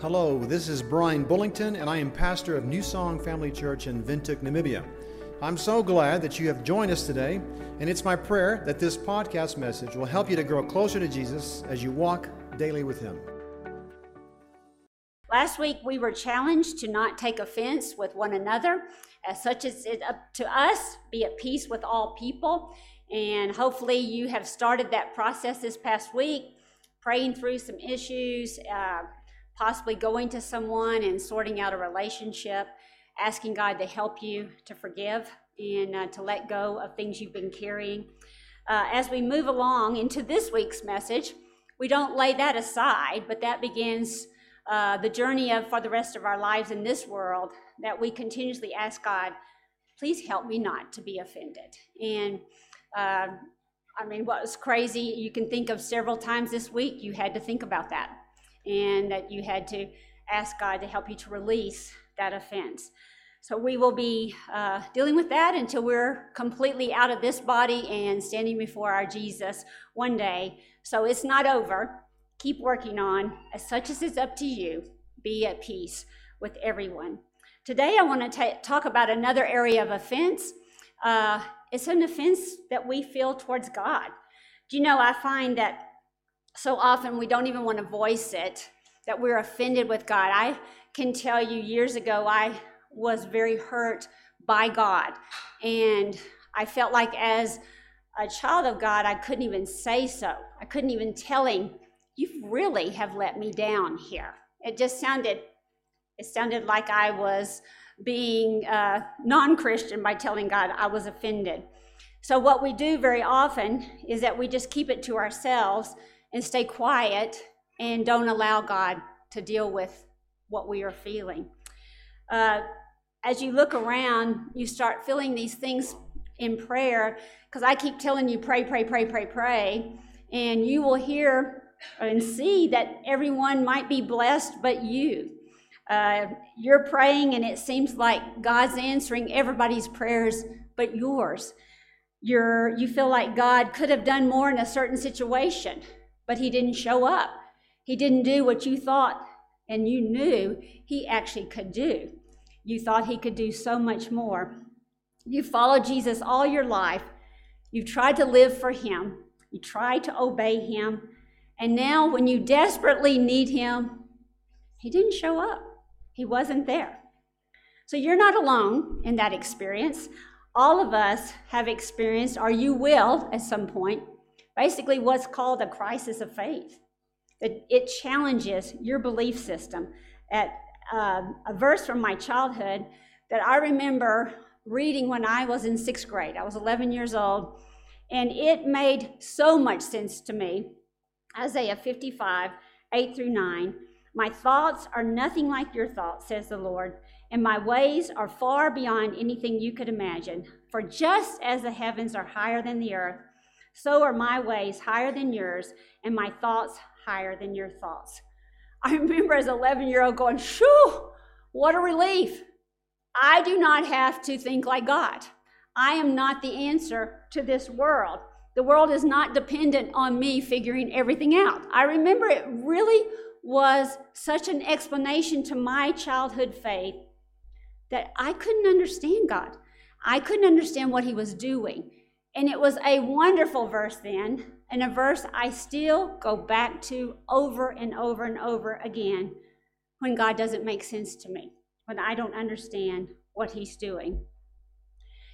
Hello, this is Brian Bullington, and I am pastor of New Song Family Church in Windhoek, Namibia. I'm so glad that you have joined us today, and it's my prayer that this podcast message will help you to grow closer to Jesus as you walk daily with Him. Last week, we were challenged to not take offense with one another, as such as it up to us, be at peace with all people. And hopefully, you have started that process this past week, praying through some issues. Uh, possibly going to someone and sorting out a relationship, asking God to help you to forgive and uh, to let go of things you've been carrying. Uh, as we move along into this week's message, we don't lay that aside, but that begins uh, the journey of for the rest of our lives in this world that we continuously ask God, please help me not to be offended. And uh, I mean, what was crazy, you can think of several times this week you had to think about that and that you had to ask God to help you to release that offense. So we will be uh, dealing with that until we're completely out of this body and standing before our Jesus one day. So it's not over. Keep working on, as such as it's up to you, be at peace with everyone. Today, I want to talk about another area of offense. Uh, it's an offense that we feel towards God. Do you know, I find that so often we don't even want to voice it that we're offended with God. I can tell you years ago, I was very hurt by God. And I felt like as a child of God, I couldn't even say so. I couldn't even tell him, You really have let me down here. It just sounded, it sounded like I was being uh, non Christian by telling God I was offended. So, what we do very often is that we just keep it to ourselves and stay quiet and don't allow God to deal with what we are feeling. Uh, as you look around, you start feeling these things in prayer because I keep telling you, pray, pray, pray, pray, pray. And you will hear and see that everyone might be blessed but you. Uh, you're praying, and it seems like God's answering everybody's prayers but yours. You're, you feel like God could have done more in a certain situation but he didn't show up. He didn't do what you thought and you knew he actually could do. You thought he could do so much more. You followed Jesus all your life. You've tried to live for him. You tried to obey him. And now, when you desperately need him, he didn't show up. He wasn't there. So you're not alone in that experience. All of us have experienced, or you will at some point, basically what's called a crisis of faith. It, it challenges your belief system. At uh, a verse from my childhood that I remember reading when I was in sixth grade. I was 11 years old, and it made so much sense to me. Isaiah 55, 8 through 9. My thoughts are nothing like your thoughts, says the Lord, and my ways are far beyond anything you could imagine. For just as the heavens are higher than the earth, so are my ways higher than yours, and my thoughts higher than your thoughts. I remember as an 11 year old going, Shoo, what a relief. I do not have to think like God. I am not the answer to this world. The world is not dependent on me figuring everything out. I remember it really was such an explanation to my childhood faith that I couldn't understand God. I couldn't understand what He was doing. And it was a wonderful verse then, and a verse I still go back to over and over and over again when God doesn't make sense to me, when I don't understand what He's doing.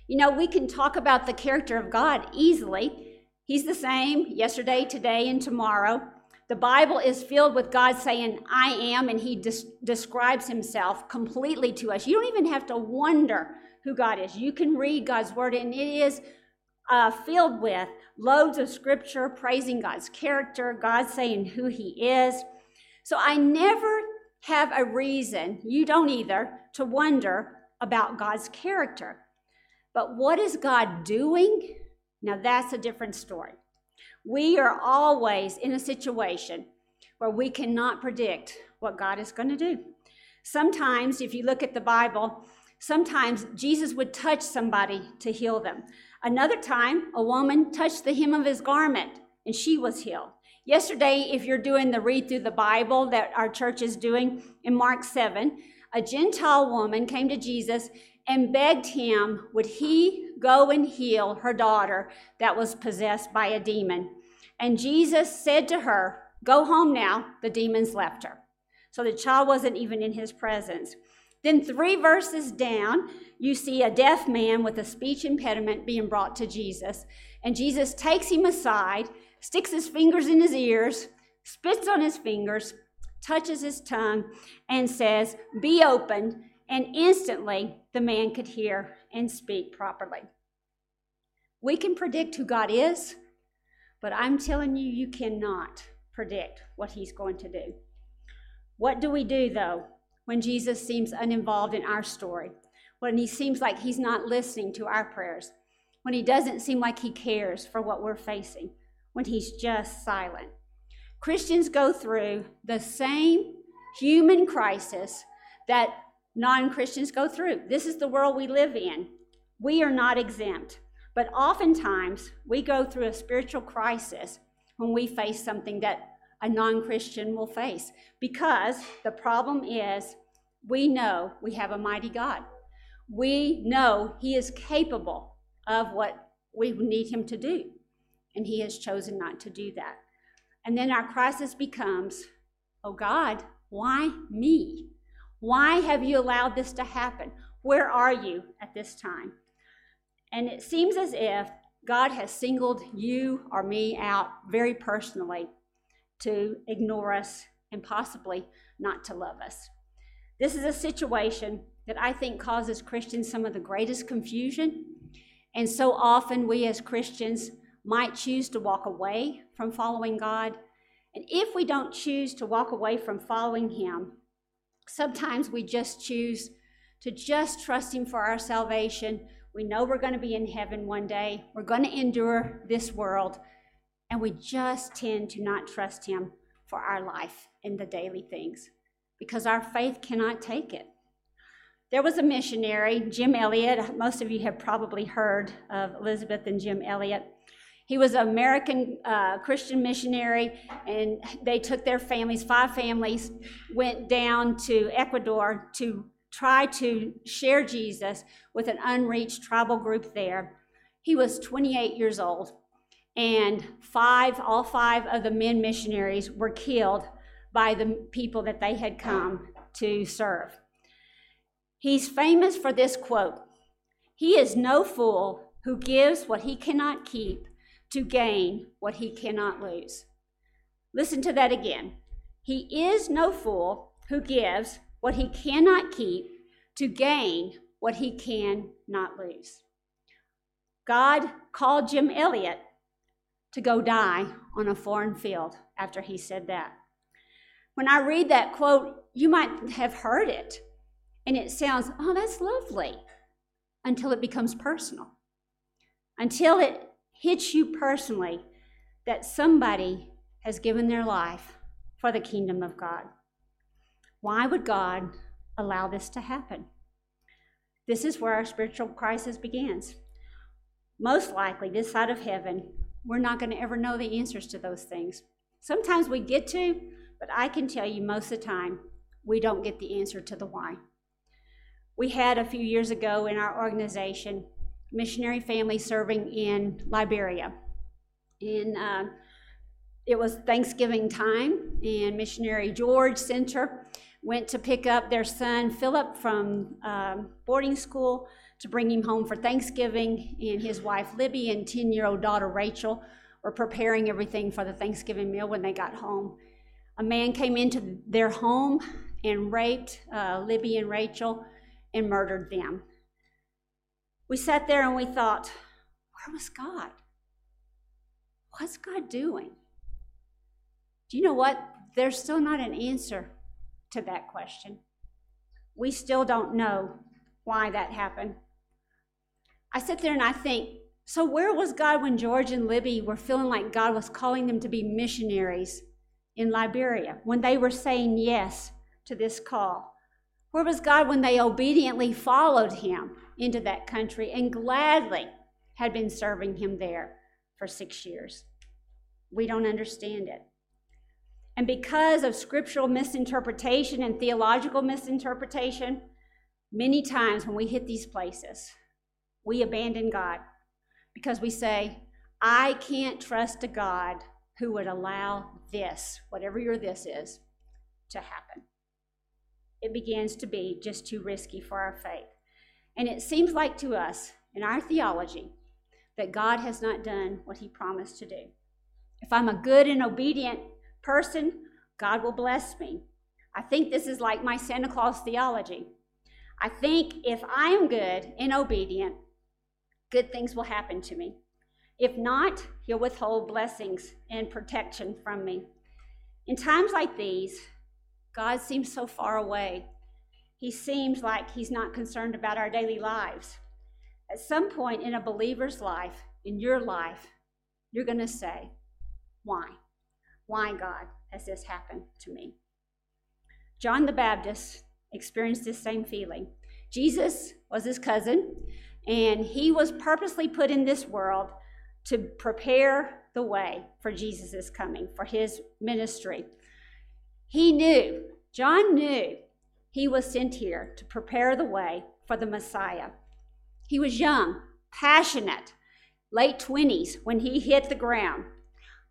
You know, we can talk about the character of God easily. He's the same yesterday, today, and tomorrow. The Bible is filled with God saying, I am, and He des- describes Himself completely to us. You don't even have to wonder who God is. You can read God's Word, and it is uh, filled with loads of scripture praising God's character, God saying who He is. So I never have a reason, you don't either, to wonder about God's character. But what is God doing? Now that's a different story. We are always in a situation where we cannot predict what God is going to do. Sometimes, if you look at the Bible, sometimes Jesus would touch somebody to heal them. Another time, a woman touched the hem of his garment and she was healed. Yesterday, if you're doing the read through the Bible that our church is doing in Mark 7, a Gentile woman came to Jesus and begged him, would he go and heal her daughter that was possessed by a demon? And Jesus said to her, Go home now. The demons left her. So the child wasn't even in his presence. Then, three verses down, you see a deaf man with a speech impediment being brought to Jesus. And Jesus takes him aside, sticks his fingers in his ears, spits on his fingers, touches his tongue, and says, Be opened. And instantly, the man could hear and speak properly. We can predict who God is, but I'm telling you, you cannot predict what he's going to do. What do we do, though, when Jesus seems uninvolved in our story? When he seems like he's not listening to our prayers? When he doesn't seem like he cares for what we're facing? When he's just silent? Christians go through the same human crisis that non Christians go through. This is the world we live in. We are not exempt. But oftentimes, we go through a spiritual crisis when we face something that a non Christian will face. Because the problem is, we know we have a mighty God. We know He is capable of what we need Him to do. And He has chosen not to do that. And then our crisis becomes, oh God, why me? Why have you allowed this to happen? Where are you at this time? And it seems as if God has singled you or me out very personally to ignore us and possibly not to love us. This is a situation that I think causes Christians some of the greatest confusion. And so often we as Christians might choose to walk away from following God. And if we don't choose to walk away from following Him, sometimes we just choose to just trust Him for our salvation. We know we're going to be in heaven one day, we're going to endure this world, and we just tend to not trust Him for our life in the daily things because our faith cannot take it. There was a missionary, Jim Elliot. Most of you have probably heard of Elizabeth and Jim Elliot. He was an American uh, Christian missionary, and they took their families, five families, went down to Ecuador to try to share Jesus with an unreached tribal group there. He was 28 years old, and five, all five of the men missionaries were killed by the people that they had come to serve. He's famous for this quote He is no fool who gives what he cannot keep to gain what he cannot lose. Listen to that again. He is no fool who gives what he cannot keep to gain what he cannot lose. God called Jim Elliot to go die on a foreign field after he said that. When I read that quote, you might have heard it, and it sounds, oh, that's lovely, until it becomes personal, until it hits you personally that somebody has given their life for the kingdom of God. Why would God allow this to happen? This is where our spiritual crisis begins. Most likely, this side of heaven, we're not going to ever know the answers to those things. Sometimes we get to, but I can tell you most of the time, we don't get the answer to the why. We had a few years ago in our organization missionary family serving in Liberia. And uh, it was Thanksgiving time, and missionary George Center went to pick up their son Philip from um, boarding school to bring him home for Thanksgiving, and his wife Libby and 10 year old daughter Rachel were preparing everything for the Thanksgiving meal when they got home. A man came into their home and raped uh, Libby and Rachel and murdered them. We sat there and we thought, where was God? What's God doing? Do you know what? There's still not an answer to that question. We still don't know why that happened. I sit there and I think, so where was God when George and Libby were feeling like God was calling them to be missionaries in Liberia, when they were saying yes to this call? Where was God when they obediently followed him into that country and gladly had been serving him there for six years? We don't understand it. And because of scriptural misinterpretation and theological misinterpretation, many times when we hit these places, we abandon God because we say, I can't trust a God who would allow this, whatever your this is, to happen. It begins to be just too risky for our faith. And it seems like to us, in our theology, that God has not done what he promised to do. If I'm a good and obedient person, God will bless me. I think this is like my Santa Claus theology. I think if I am good and obedient, good things will happen to me. If not, he'll withhold blessings and protection from me. In times like these, God seems so far away. He seems like he's not concerned about our daily lives. At some point in a believer's life, in your life, you're going to say, Why? Why, God, has this happened to me? John the Baptist experienced this same feeling. Jesus was his cousin, and he was purposely put in this world to prepare the way for Jesus' coming, for his ministry. He knew, John knew, he was sent here to prepare the way for the Messiah. He was young, passionate, late 20s when he hit the ground.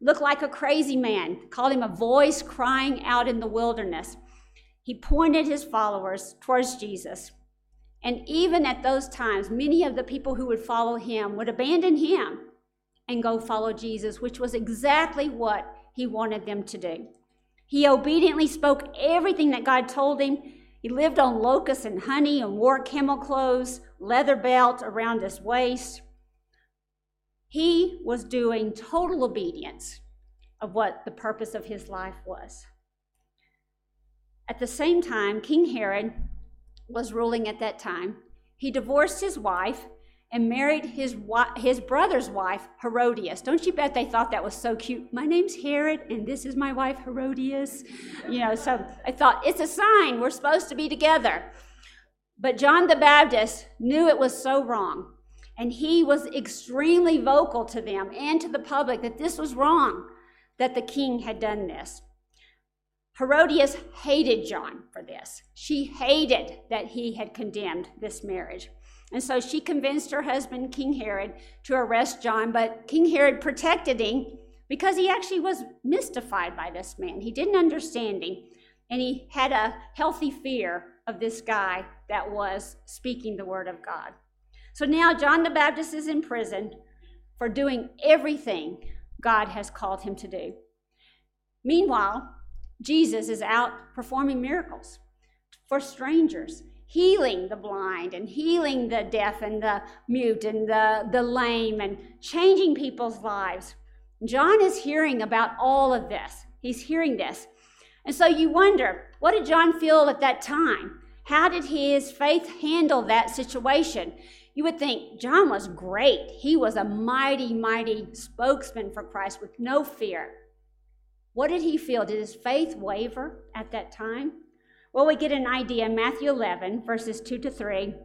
Looked like a crazy man, called him a voice crying out in the wilderness. He pointed his followers towards Jesus. And even at those times, many of the people who would follow him would abandon him and go follow Jesus, which was exactly what he wanted them to do. He obediently spoke everything that God told him. He lived on locusts and honey and wore camel clothes, leather belt around his waist. He was doing total obedience of what the purpose of his life was. At the same time, King Herod was ruling at that time. He divorced his wife and married his, his brother's wife, Herodias. Don't you bet they thought that was so cute? My name's Herod, and this is my wife, Herodias. You know, so I thought, it's a sign we're supposed to be together. But John the Baptist knew it was so wrong. And he was extremely vocal to them and to the public that this was wrong, that the king had done this. Herodias hated John for this. She hated that he had condemned this marriage. And so she convinced her husband, King Herod, to arrest John, but King Herod protected him because he actually was mystified by this man. He didn't understand him, and he had a healthy fear of this guy that was speaking the word of God. So now John the Baptist is in prison for doing everything God has called him to do. Meanwhile, Jesus is out performing miracles for strangers healing the blind and healing the deaf and the mute and the, the lame and changing people's lives. John is hearing about all of this. He's hearing this. And so you wonder, what did John feel at that time? How did his faith handle that situation? You would think John was great. He was a mighty, mighty spokesman for Christ with no fear. What did he feel? Did his faith waver at that time? Well, we get an idea in Matthew 11, verses 2 to 3.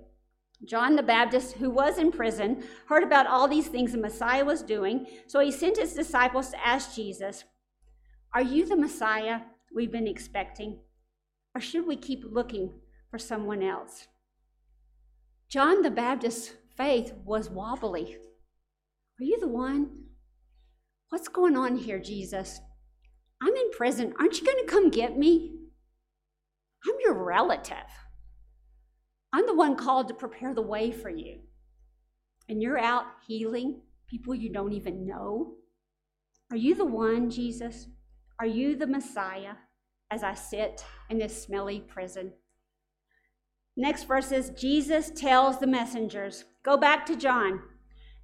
John the Baptist, who was in prison, heard about all these things the Messiah was doing, so he sent his disciples to ask Jesus, Are you the Messiah we've been expecting? Or should we keep looking for someone else? John the Baptist's faith was wobbly. Are you the one? What's going on here, Jesus? I'm in prison. Aren't you going to come get me? I'm your relative. I'm the one called to prepare the way for you. And you're out healing people you don't even know. Are you the one, Jesus? Are you the Messiah as I sit in this smelly prison? Next verse is Jesus tells the messengers, Go back to John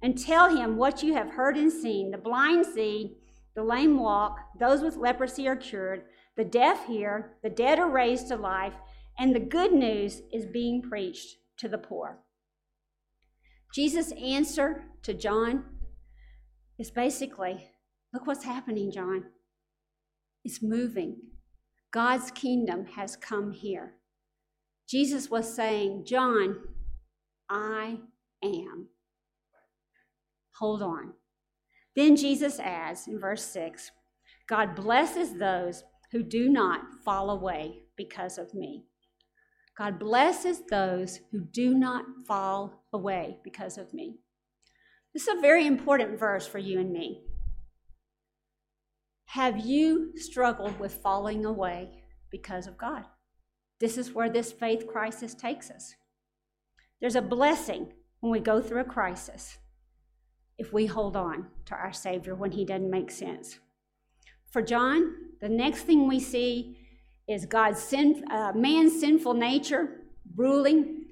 and tell him what you have heard and seen. The blind see, the lame walk, those with leprosy are cured the deaf hear, the dead are raised to life, and the good news is being preached to the poor. Jesus' answer to John is basically look what's happening, John. It's moving. God's kingdom has come here. Jesus was saying, John, I am. Hold on. Then Jesus adds in verse 6 God blesses those who do not fall away because of me. God blesses those who do not fall away because of me. This is a very important verse for you and me. Have you struggled with falling away because of God? This is where this faith crisis takes us. There's a blessing when we go through a crisis if we hold on to our Savior when He doesn't make sense. For John, the next thing we see is God's sin, uh, man's sinful nature ruling.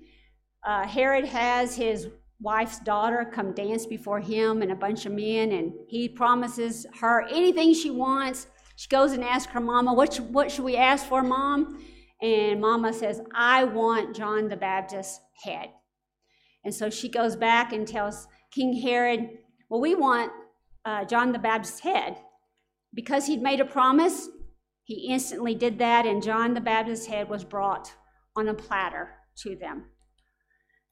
Uh, Herod has his wife's daughter come dance before him and a bunch of men, and he promises her anything she wants. She goes and asks her mama, What, what should we ask for, mom? And mama says, I want John the Baptist's head. And so she goes back and tells King Herod, Well, we want uh, John the Baptist's head. Because he'd made a promise, he instantly did that, and John the Baptist's head was brought on a platter to them.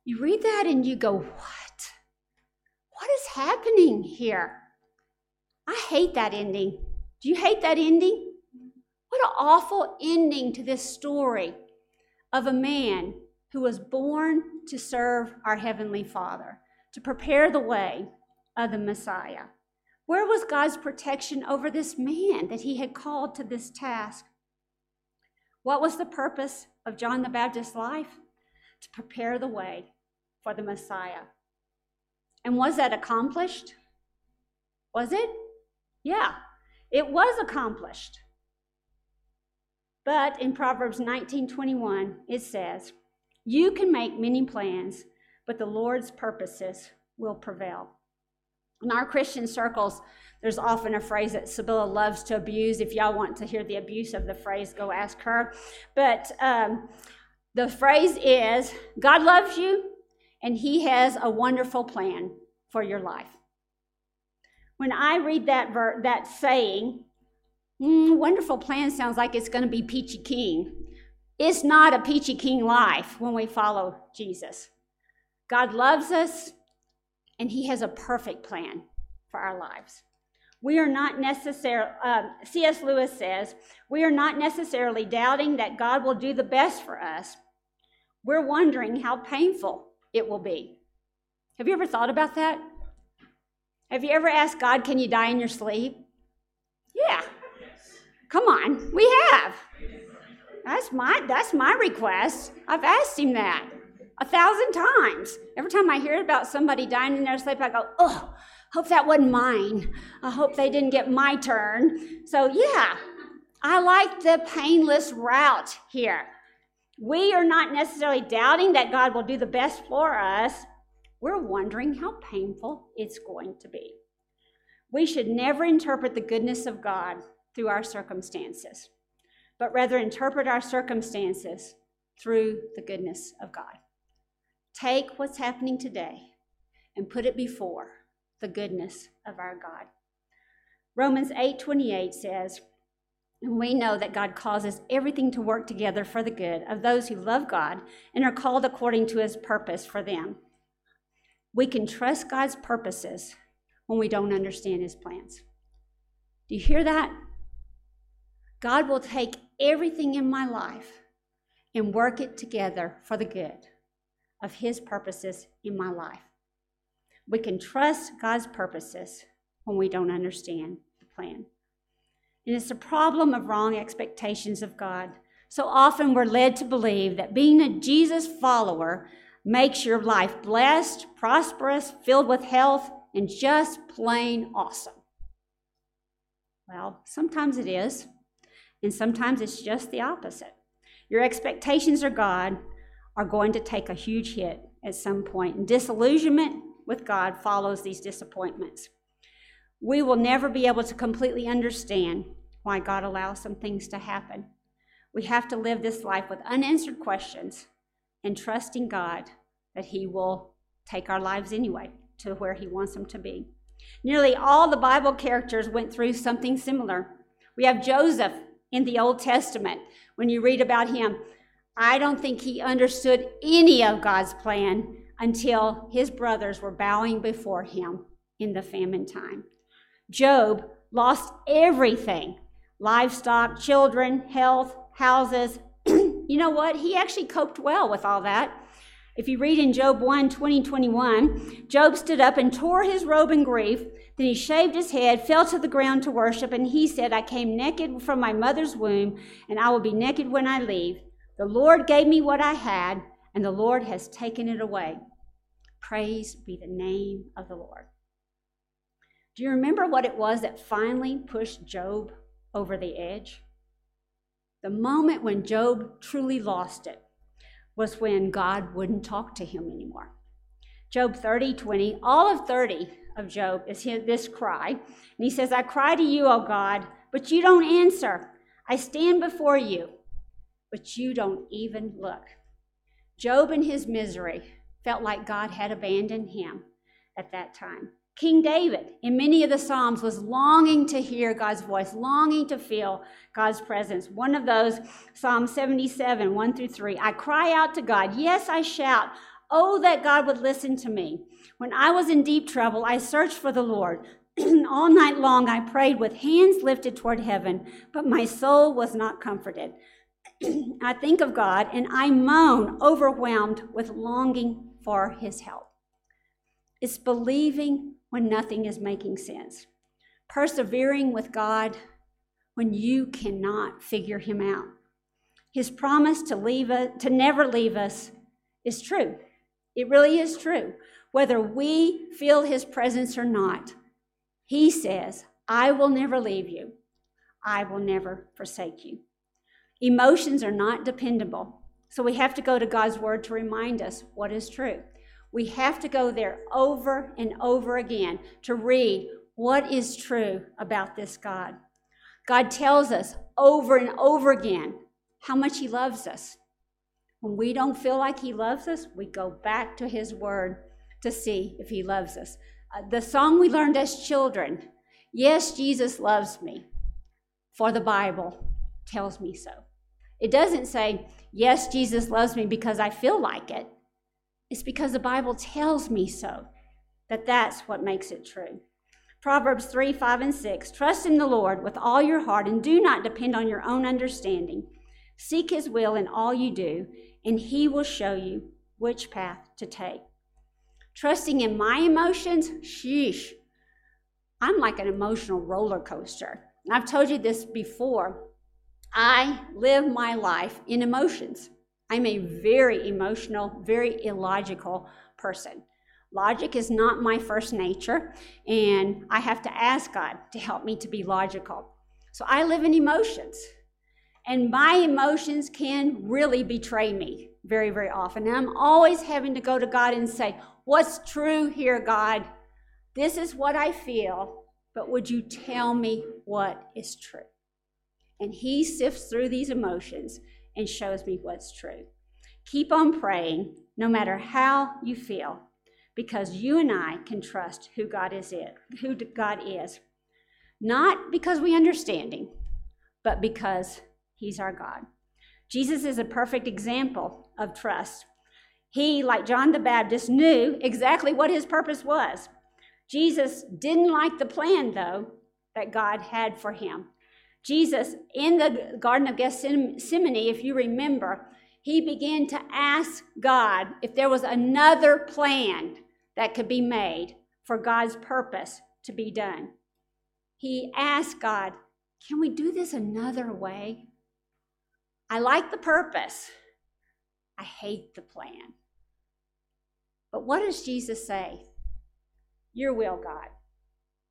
You read that and you go, What? What is happening here? I hate that ending. Do you hate that ending? What an awful ending to this story of a man who was born to serve our Heavenly Father, to prepare the way of the Messiah. Where was God's protection over this man that he had called to this task? What was the purpose of John the Baptist's life? To prepare the way for the Messiah. And was that accomplished? Was it? Yeah, it was accomplished. But in Proverbs 19:21 it says, "You can make many plans, but the Lord's purposes will prevail." In our Christian circles, there's often a phrase that Sibylla loves to abuse. If y'all want to hear the abuse of the phrase, go ask her. But um, the phrase is God loves you and He has a wonderful plan for your life. When I read that, ver- that saying, mm, wonderful plan sounds like it's going to be peachy keen. It's not a peachy keen life when we follow Jesus. God loves us, and He has a perfect plan for our lives. We are not necessarily, uh, um, C.S. Lewis says, we are not necessarily doubting that God will do the best for us. We're wondering how painful it will be. Have you ever thought about that? Have you ever asked God, can you die in your sleep? Yeah. Come on, we have. That's my that's my request. I've asked him that a thousand times. Every time I hear about somebody dying in their sleep, I go, oh, hope that wasn't mine. I hope they didn't get my turn. So, yeah, I like the painless route here. We are not necessarily doubting that God will do the best for us. We're wondering how painful it's going to be. We should never interpret the goodness of God through our circumstances, but rather interpret our circumstances through the goodness of God. Take what's happening today and put it before the goodness of our God. Romans 8:28 says, and we know that God causes everything to work together for the good of those who love God and are called according to his purpose for them. We can trust God's purposes when we don't understand his plans. Do you hear that? God will take everything in my life and work it together for the good of His purposes in my life. We can trust God's purposes when we don't understand the plan. And it's a problem of wrong expectations of God. So often we're led to believe that being a Jesus follower makes your life blessed, prosperous, filled with health, and just plain awesome. Well, sometimes it is, and sometimes it's just the opposite. Your expectations are God are going to take a huge hit at some point, and disillusionment with God follows these disappointments. We will never be able to completely understand why God allows some things to happen. We have to live this life with unanswered questions and trusting God that He will take our lives anyway to where He wants them to be. Nearly all the Bible characters went through something similar. We have Joseph in the Old Testament. When you read about him, I don't think he understood any of God's plan until his brothers were bowing before him in the famine time. Job lost everything livestock, children, health, houses. you know what? He actually coped well with all that. If you read in Job 1 20, 21, Job stood up and tore his robe in grief. Then he shaved his head, fell to the ground to worship, and he said, I came naked from my mother's womb, and I will be naked when I leave. The Lord gave me what I had, and the Lord has taken it away. Praise be the name of the Lord. Do you remember what it was that finally pushed Job over the edge? The moment when Job truly lost it was when God wouldn't talk to him anymore. Job 30, 20, all of 30 of Job is this cry. And he says, I cry to you, O God, but you don't answer. I stand before you, but you don't even look. Job, in his misery, felt like God had abandoned him at that time. King David, in many of the Psalms, was longing to hear God's voice, longing to feel God's presence. One of those, Psalm 77, 1 through 3. I cry out to God, yes, I shout. Oh, that God would listen to me. When I was in deep trouble, I searched for the Lord. All night long, I prayed with hands lifted toward heaven, but my soul was not comforted. I think of God and I moan, overwhelmed with longing for his help. It's believing when nothing is making sense, persevering with God when you cannot figure him out. His promise to leave us, to never leave us is true. It really is true. Whether we feel his presence or not, he says, I will never leave you. I will never forsake you. Emotions are not dependable. So we have to go to God's word to remind us what is true. We have to go there over and over again to read what is true about this God. God tells us over and over again how much He loves us. When we don't feel like He loves us, we go back to His Word to see if He loves us. Uh, the song we learned as children, Yes, Jesus loves me, for the Bible tells me so. It doesn't say, Yes, Jesus loves me because I feel like it. It's because the Bible tells me so, that that's what makes it true. Proverbs 3 5 and 6 Trust in the Lord with all your heart and do not depend on your own understanding. Seek his will in all you do, and he will show you which path to take. Trusting in my emotions, sheesh, I'm like an emotional roller coaster. I've told you this before. I live my life in emotions. I'm a very emotional, very illogical person. Logic is not my first nature, and I have to ask God to help me to be logical. So I live in emotions, and my emotions can really betray me very, very often. And I'm always having to go to God and say, What's true here, God? This is what I feel, but would you tell me what is true? And He sifts through these emotions and shows me what's true. Keep on praying no matter how you feel because you and I can trust who God is it, who God is. Not because we understand him, but because he's our God. Jesus is a perfect example of trust. He, like John the Baptist, knew exactly what his purpose was. Jesus didn't like the plan, though, that God had for him. Jesus, in the Garden of Gethsemane, if you remember, he began to ask God if there was another plan that could be made for God's purpose to be done. He asked God, Can we do this another way? I like the purpose, I hate the plan. But what does Jesus say? Your will, God,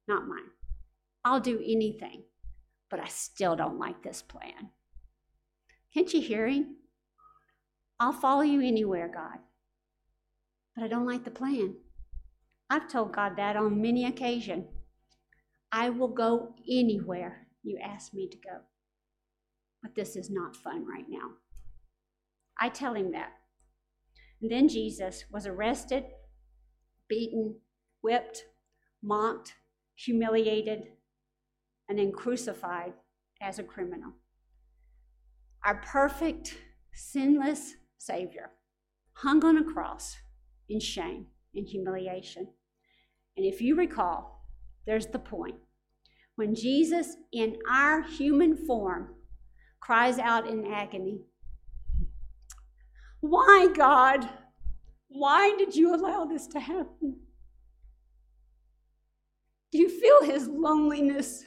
not mine. I'll do anything but I still don't like this plan. Can't you hear him? I'll follow you anywhere, God, but I don't like the plan. I've told God that on many occasions. I will go anywhere you ask me to go. But this is not fun right now. I tell him that. And then Jesus was arrested, beaten, whipped, mocked, humiliated, and then crucified as a criminal. Our perfect, sinless Savior hung on a cross in shame and humiliation. And if you recall, there's the point. when Jesus, in our human form, cries out in agony, Why, God? Why did you allow this to happen? Do you feel his loneliness?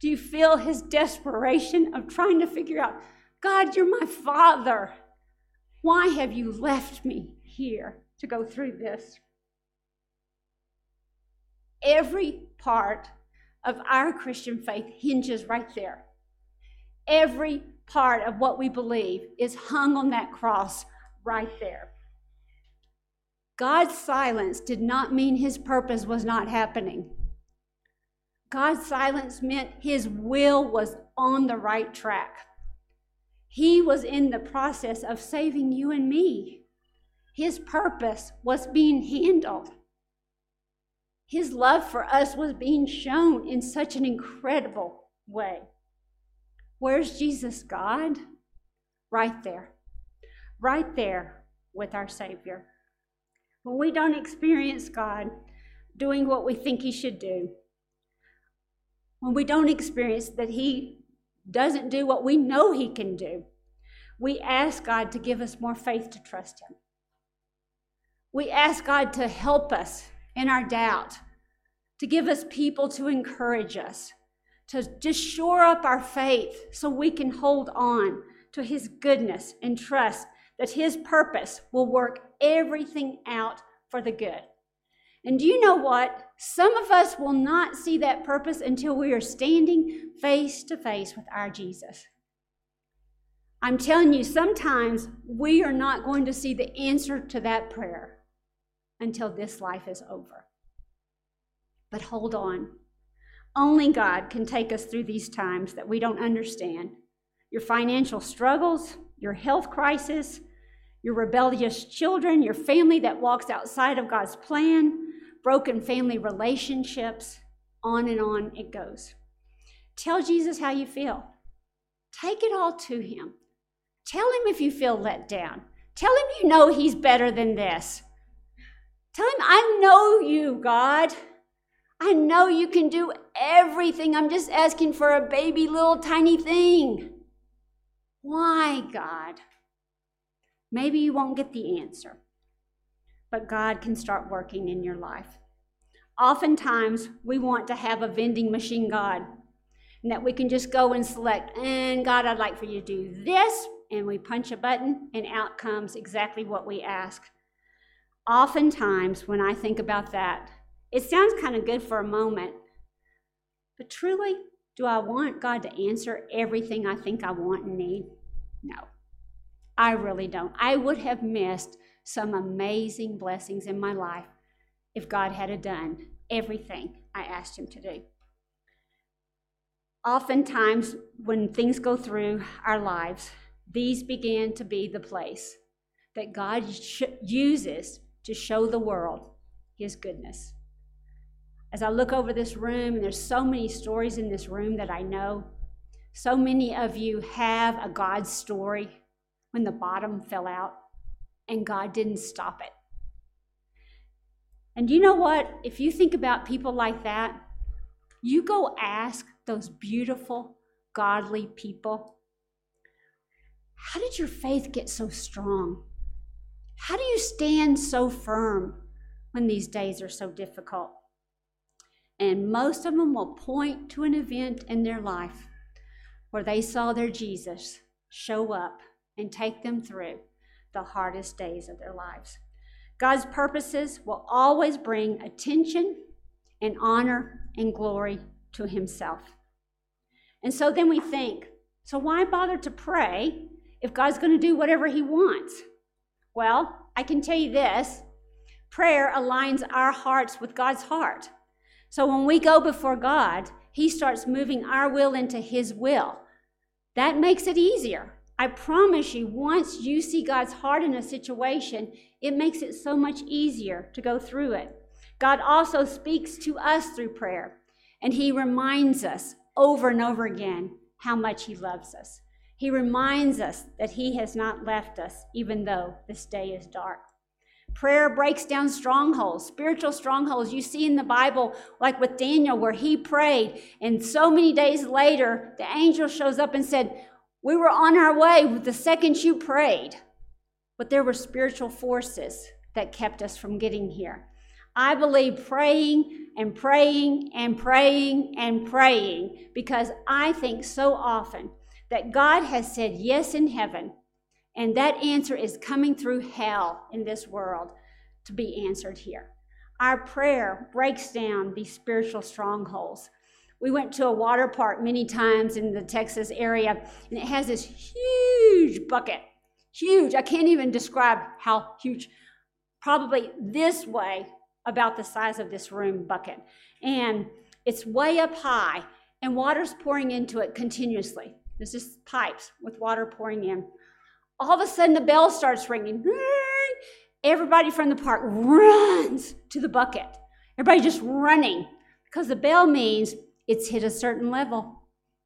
Do you feel his desperation of trying to figure out, God, you're my father. Why have you left me here to go through this? Every part of our Christian faith hinges right there. Every part of what we believe is hung on that cross right there. God's silence did not mean his purpose was not happening. God's silence meant his will was on the right track. He was in the process of saving you and me. His purpose was being handled. His love for us was being shown in such an incredible way. Where's Jesus, God? Right there. Right there with our Savior. When we don't experience God doing what we think He should do, when we don't experience that He doesn't do what we know He can do, we ask God to give us more faith to trust Him. We ask God to help us in our doubt, to give us people to encourage us, to just shore up our faith so we can hold on to His goodness and trust that His purpose will work everything out for the good. And do you know what? Some of us will not see that purpose until we are standing face to face with our Jesus. I'm telling you, sometimes we are not going to see the answer to that prayer until this life is over. But hold on. Only God can take us through these times that we don't understand. Your financial struggles, your health crisis, your rebellious children, your family that walks outside of God's plan, broken family relationships, on and on it goes. Tell Jesus how you feel. Take it all to Him. Tell Him if you feel let down. Tell Him you know He's better than this. Tell him, I know you, God. I know you can do everything. I'm just asking for a baby little tiny thing. Why, God? Maybe you won't get the answer, but God can start working in your life. Oftentimes, we want to have a vending machine God, and that we can just go and select, and God, I'd like for you to do this, and we punch a button, and out comes exactly what we ask. Oftentimes, when I think about that, it sounds kind of good for a moment, but truly, do I want God to answer everything I think I want and need? No, I really don't. I would have missed some amazing blessings in my life if God had done everything I asked Him to do. Oftentimes, when things go through our lives, these begin to be the place that God uses to show the world his goodness. As I look over this room, and there's so many stories in this room that I know, so many of you have a God story when the bottom fell out and God didn't stop it. And you know what? If you think about people like that, you go ask those beautiful, godly people, how did your faith get so strong? How do you stand so firm when these days are so difficult? And most of them will point to an event in their life where they saw their Jesus show up and take them through the hardest days of their lives. God's purposes will always bring attention and honor and glory to Himself. And so then we think, so why bother to pray if God's going to do whatever He wants? Well, I can tell you this prayer aligns our hearts with God's heart. So when we go before God, He starts moving our will into His will. That makes it easier. I promise you, once you see God's heart in a situation, it makes it so much easier to go through it. God also speaks to us through prayer, and He reminds us over and over again how much He loves us. He reminds us that He has not left us, even though this day is dark. Prayer breaks down strongholds, spiritual strongholds. You see in the Bible, like with Daniel, where he prayed, and so many days later, the angel shows up and said, We were on our way with the second you prayed. But there were spiritual forces that kept us from getting here. I believe praying and praying and praying and praying because I think so often that God has said yes in heaven and that answer is coming through hell in this world to be answered here. Our prayer breaks down these spiritual strongholds. We went to a water park many times in the Texas area, and it has this huge bucket. Huge. I can't even describe how huge. Probably this way, about the size of this room bucket. And it's way up high, and water's pouring into it continuously. There's just pipes with water pouring in all of a sudden the bell starts ringing. Everybody from the park runs to the bucket. Everybody just running because the bell means it's hit a certain level.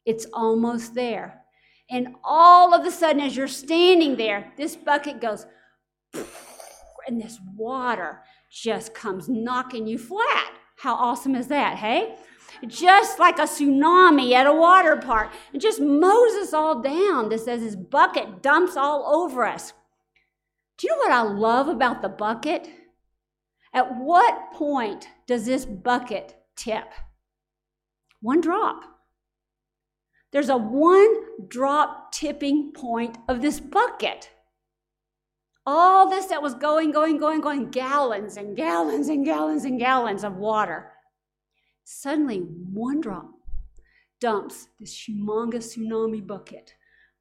It's almost there. And all of a sudden, as you're standing there, this bucket goes, and this water just comes knocking you flat. How awesome is that, hey? just like a tsunami at a water park. It just mows us all down. This as this bucket dumps all over us. Do you know what I love about the bucket? At what point does this bucket tip? One drop. There's a one drop tipping point of this bucket. All this that was going, going, going, going, gallons and gallons and gallons and gallons of water Suddenly, one drop dumps this humongous tsunami bucket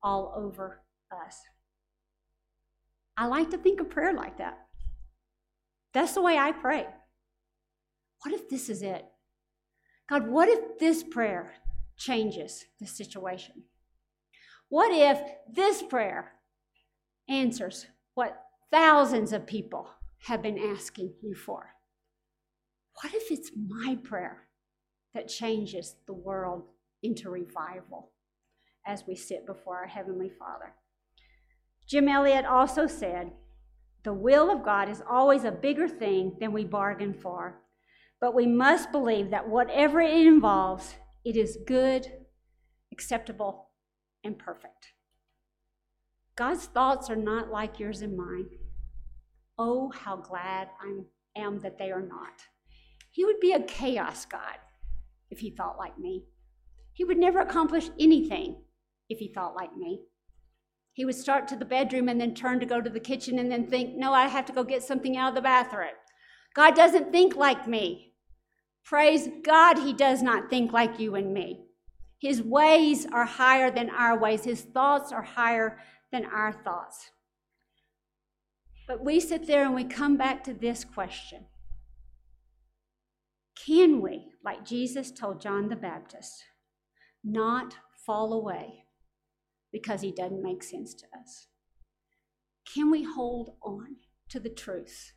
all over us. I like to think of prayer like that. That's the way I pray. What if this is it? God, what if this prayer changes the situation? What if this prayer answers what thousands of people have been asking you for? What if it's my prayer that changes the world into revival as we sit before our Heavenly Father. Jim Elliot also said, The will of God is always a bigger thing than we bargain for, but we must believe that whatever it involves, it is good, acceptable, and perfect. God's thoughts are not like yours and mine. Oh, how glad I am that they are not. He would be a chaos God if he thought like me. He would never accomplish anything if he thought like me. He would start to the bedroom and then turn to go to the kitchen and then think, no, I have to go get something out of the bathroom. God doesn't think like me. Praise God, he does not think like you and me. His ways are higher than our ways, his thoughts are higher than our thoughts. But we sit there and we come back to this question Can we, like Jesus told John the Baptist, not fall away because he doesn't make sense to us? Can we hold on to the truth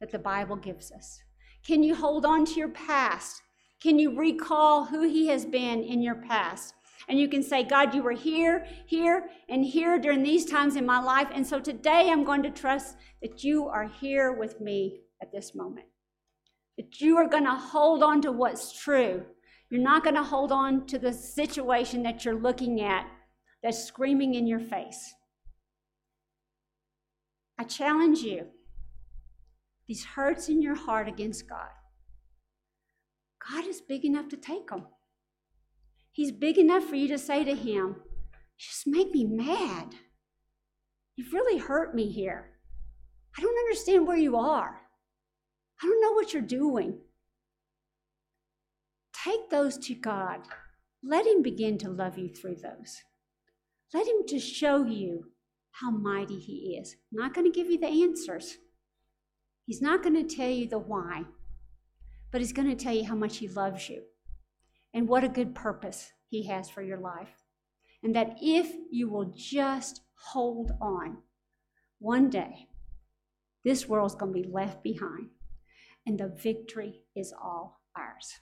that the Bible gives us? Can you hold on to your past? Can you recall who he has been in your past? And you can say, God, you were here, here, and here during these times in my life. And so today I'm going to trust that you are here with me at this moment that you are going to hold on to what's true. You're not going to hold on to the situation that you're looking at that's screaming in your face. I challenge you these hurts in your heart against God. God is big enough to take them. He's big enough for you to say to Him, Just make me mad. You've really hurt me here. I don't understand where you are. I don't know what you're doing. Take those to God. Let Him begin to love you through those. Let Him just show you how mighty He is. I'm not going to give you the answers, He's not going to tell you the why, but He's going to tell you how much He loves you and what a good purpose He has for your life. And that if you will just hold on, one day, this world's going to be left behind and the victory is all ours.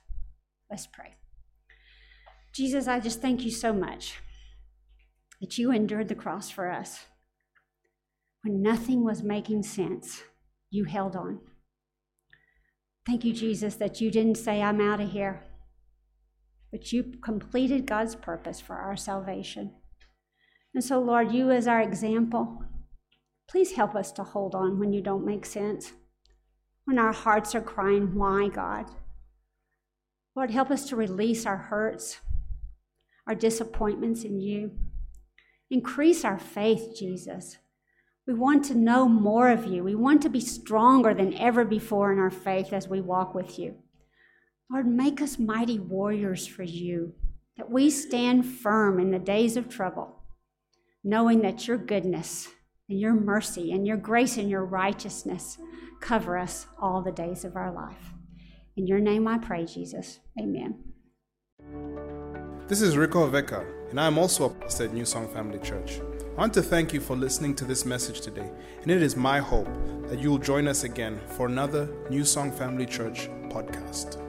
Let's pray. Jesus, I just thank you so much that you endured the cross for us when nothing was making sense. You held on. Thank you, Jesus, that you didn't say, I'm out of here, but you completed God's purpose for our salvation. And so, Lord, you as our example, please help us to hold on when you don't make sense, when our hearts are crying, Why, God? Lord, help us to release our hurts, our disappointments in you. Increase our faith, Jesus. We want to know more of you. We want to be stronger than ever before in our faith as we walk with you. Lord, make us mighty warriors for you, that we stand firm in the days of trouble, knowing that your goodness and your mercy and your grace and your righteousness cover us all the days of our life. In your name I pray, Jesus. Amen. This is Rico Veka, and I am also a pastor at New Song Family Church. I want to thank you for listening to this message today, and it is my hope that you will join us again for another New Song Family Church podcast.